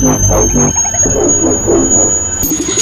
Thank you.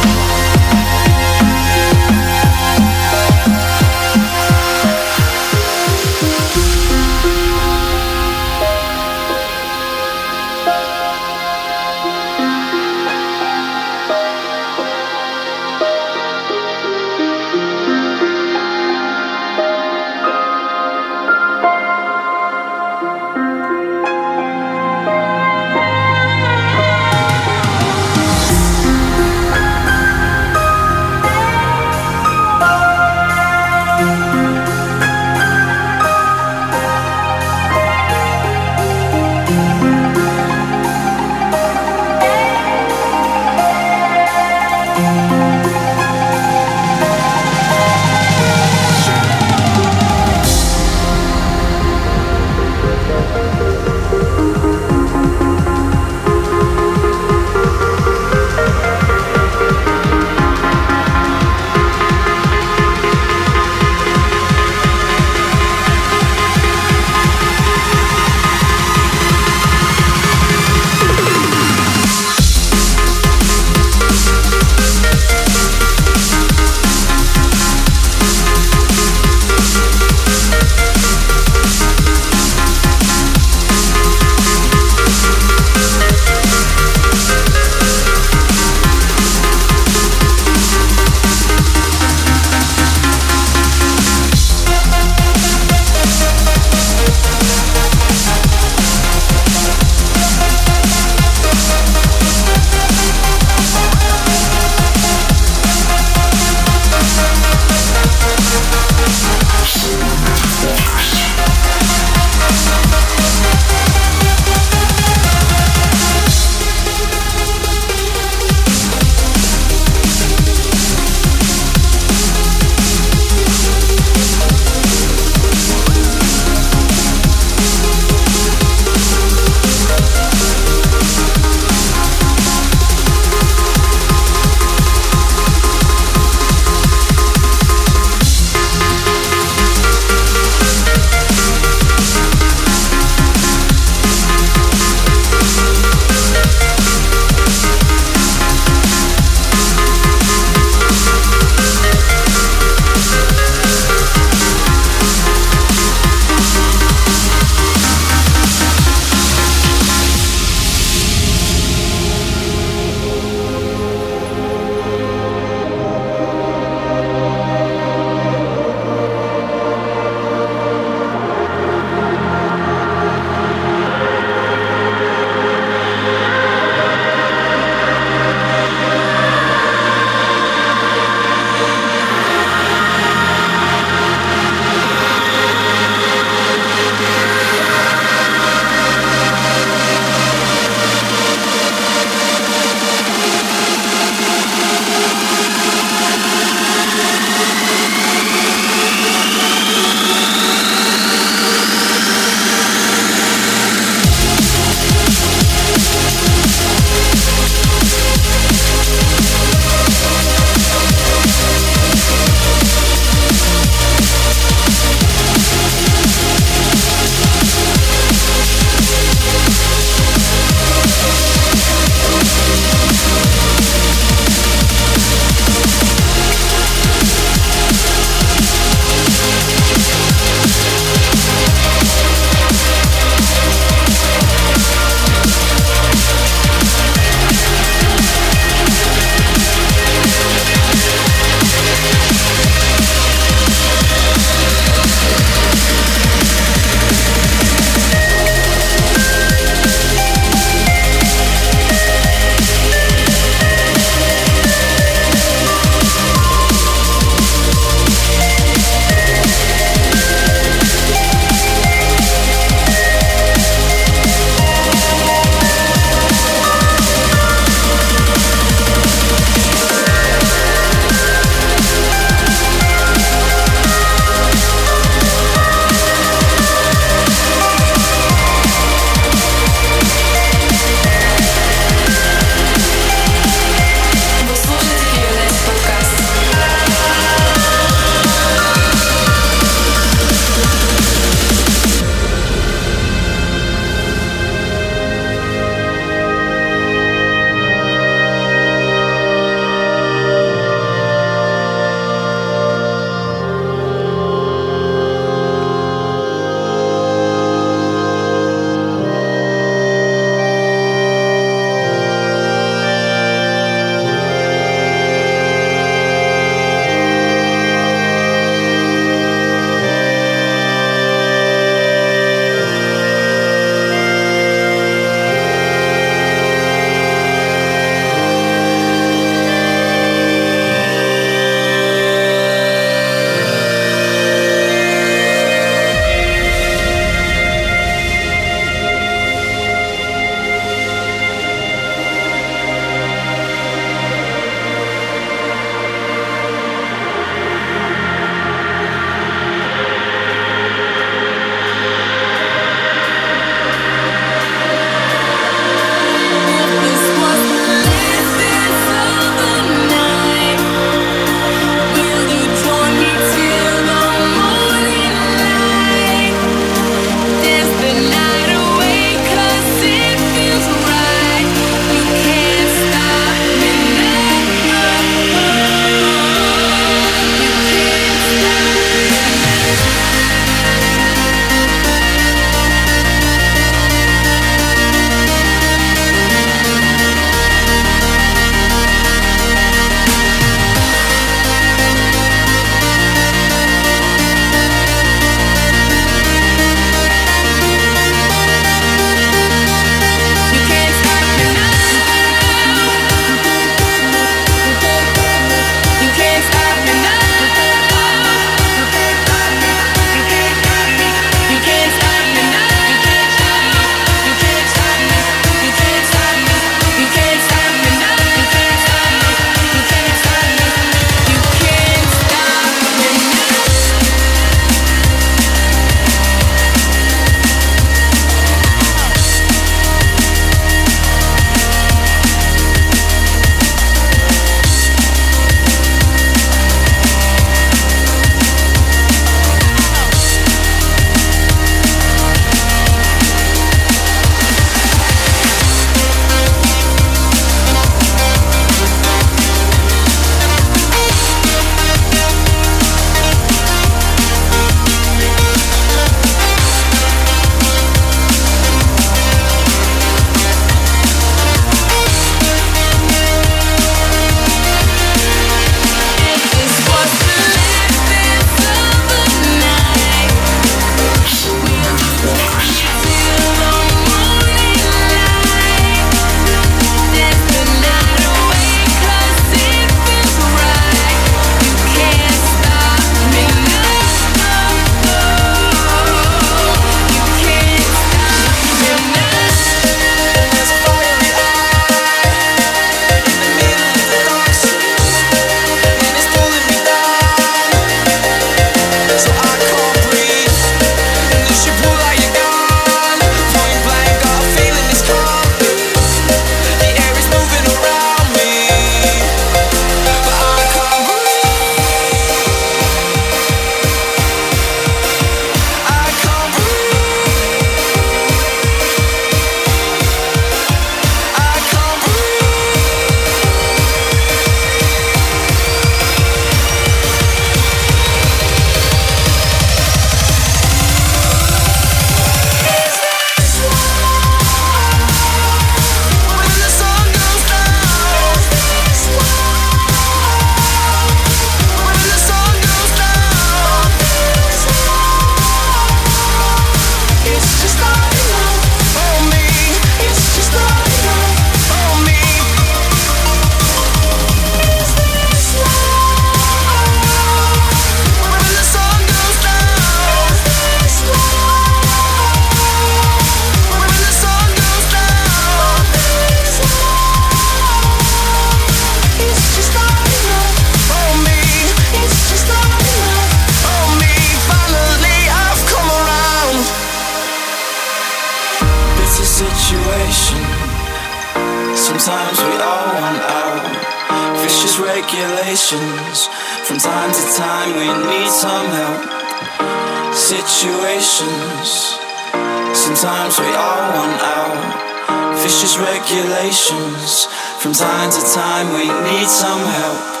Sometimes we all want out. Vicious regulations. From time to time, we need some help.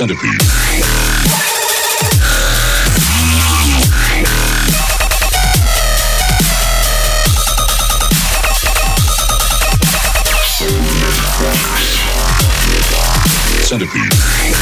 Centipede. centipede.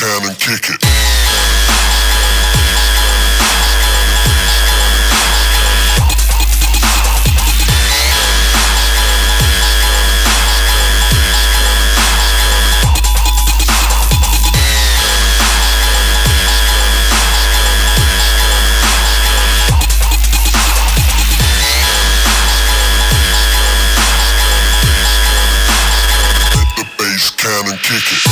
Kick it. Hit the bass can and kick it.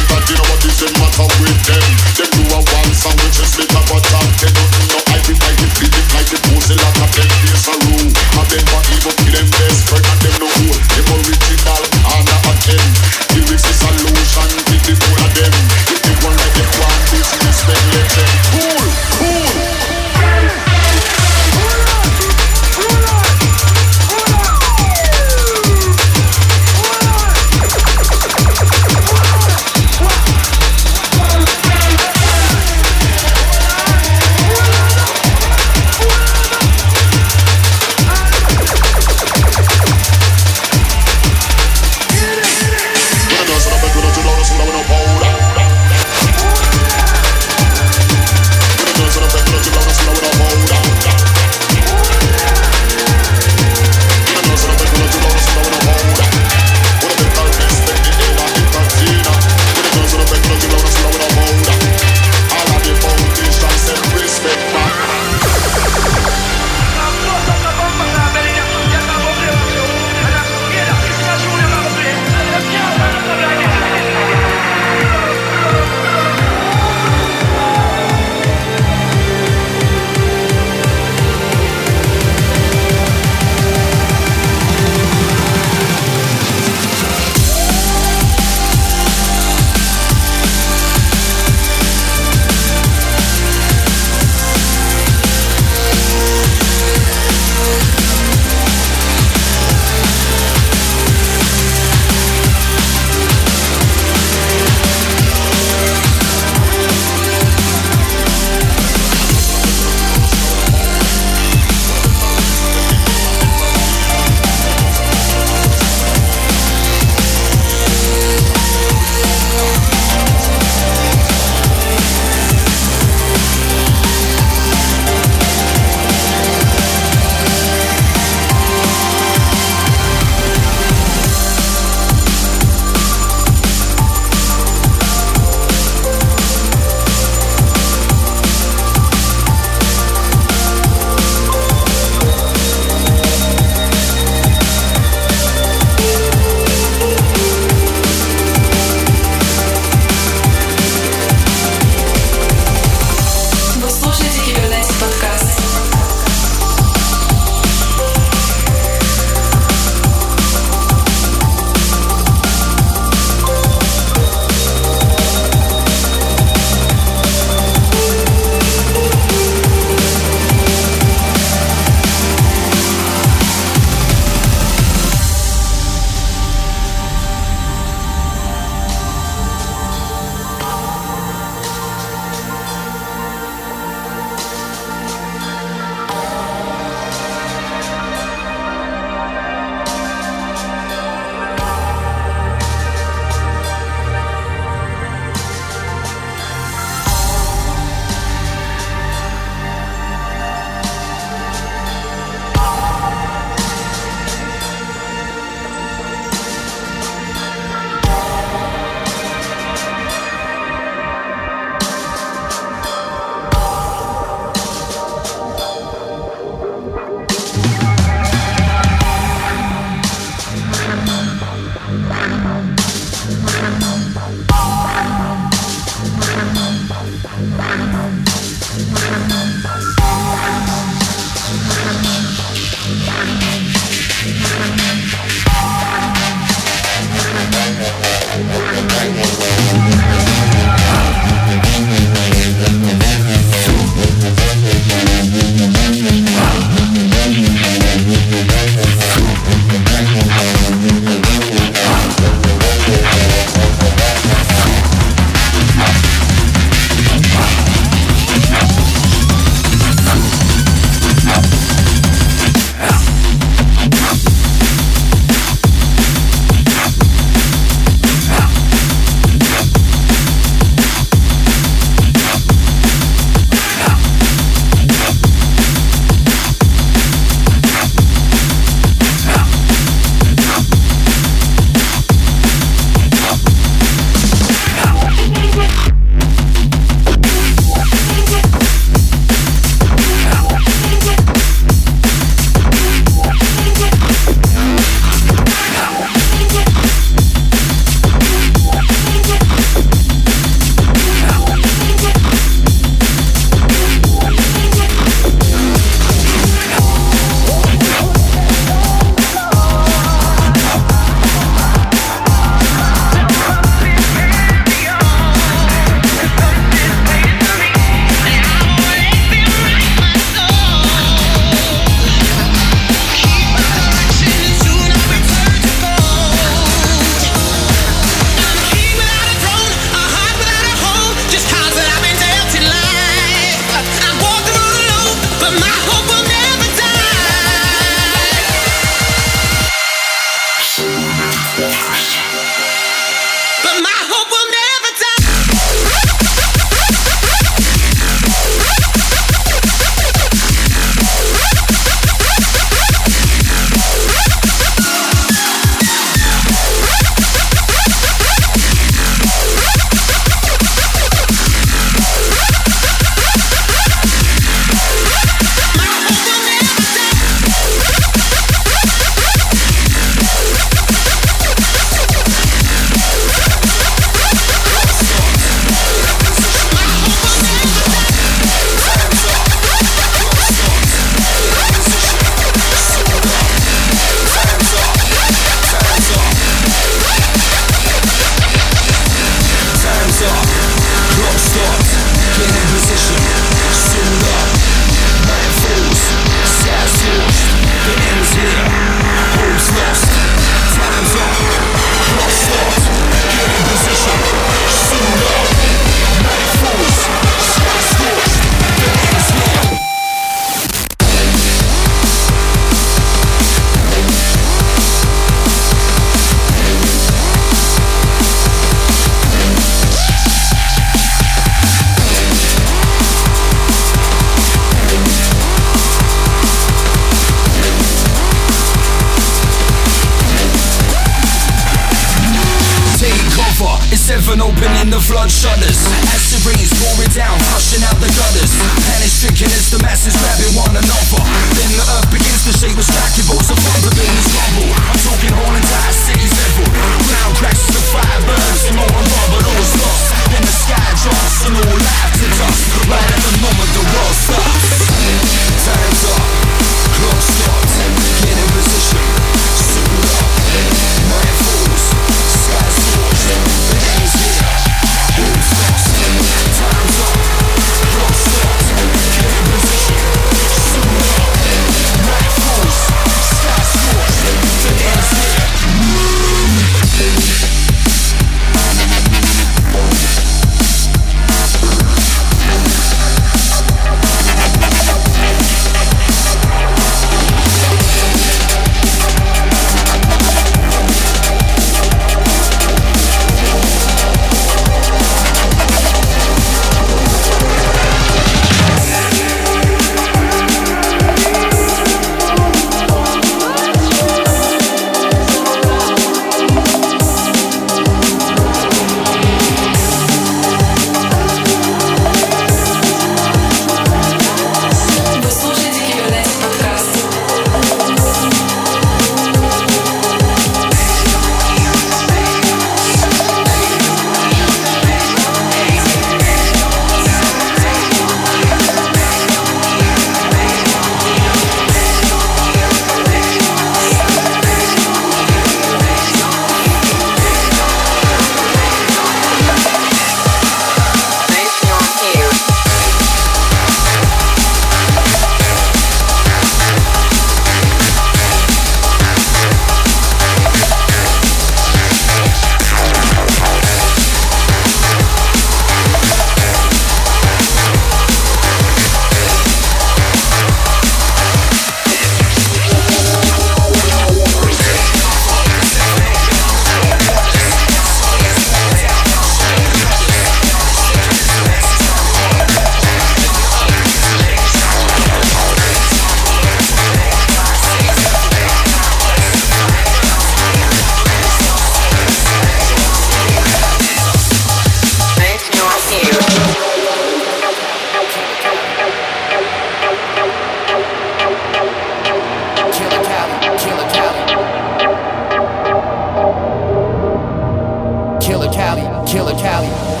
Killer Cali.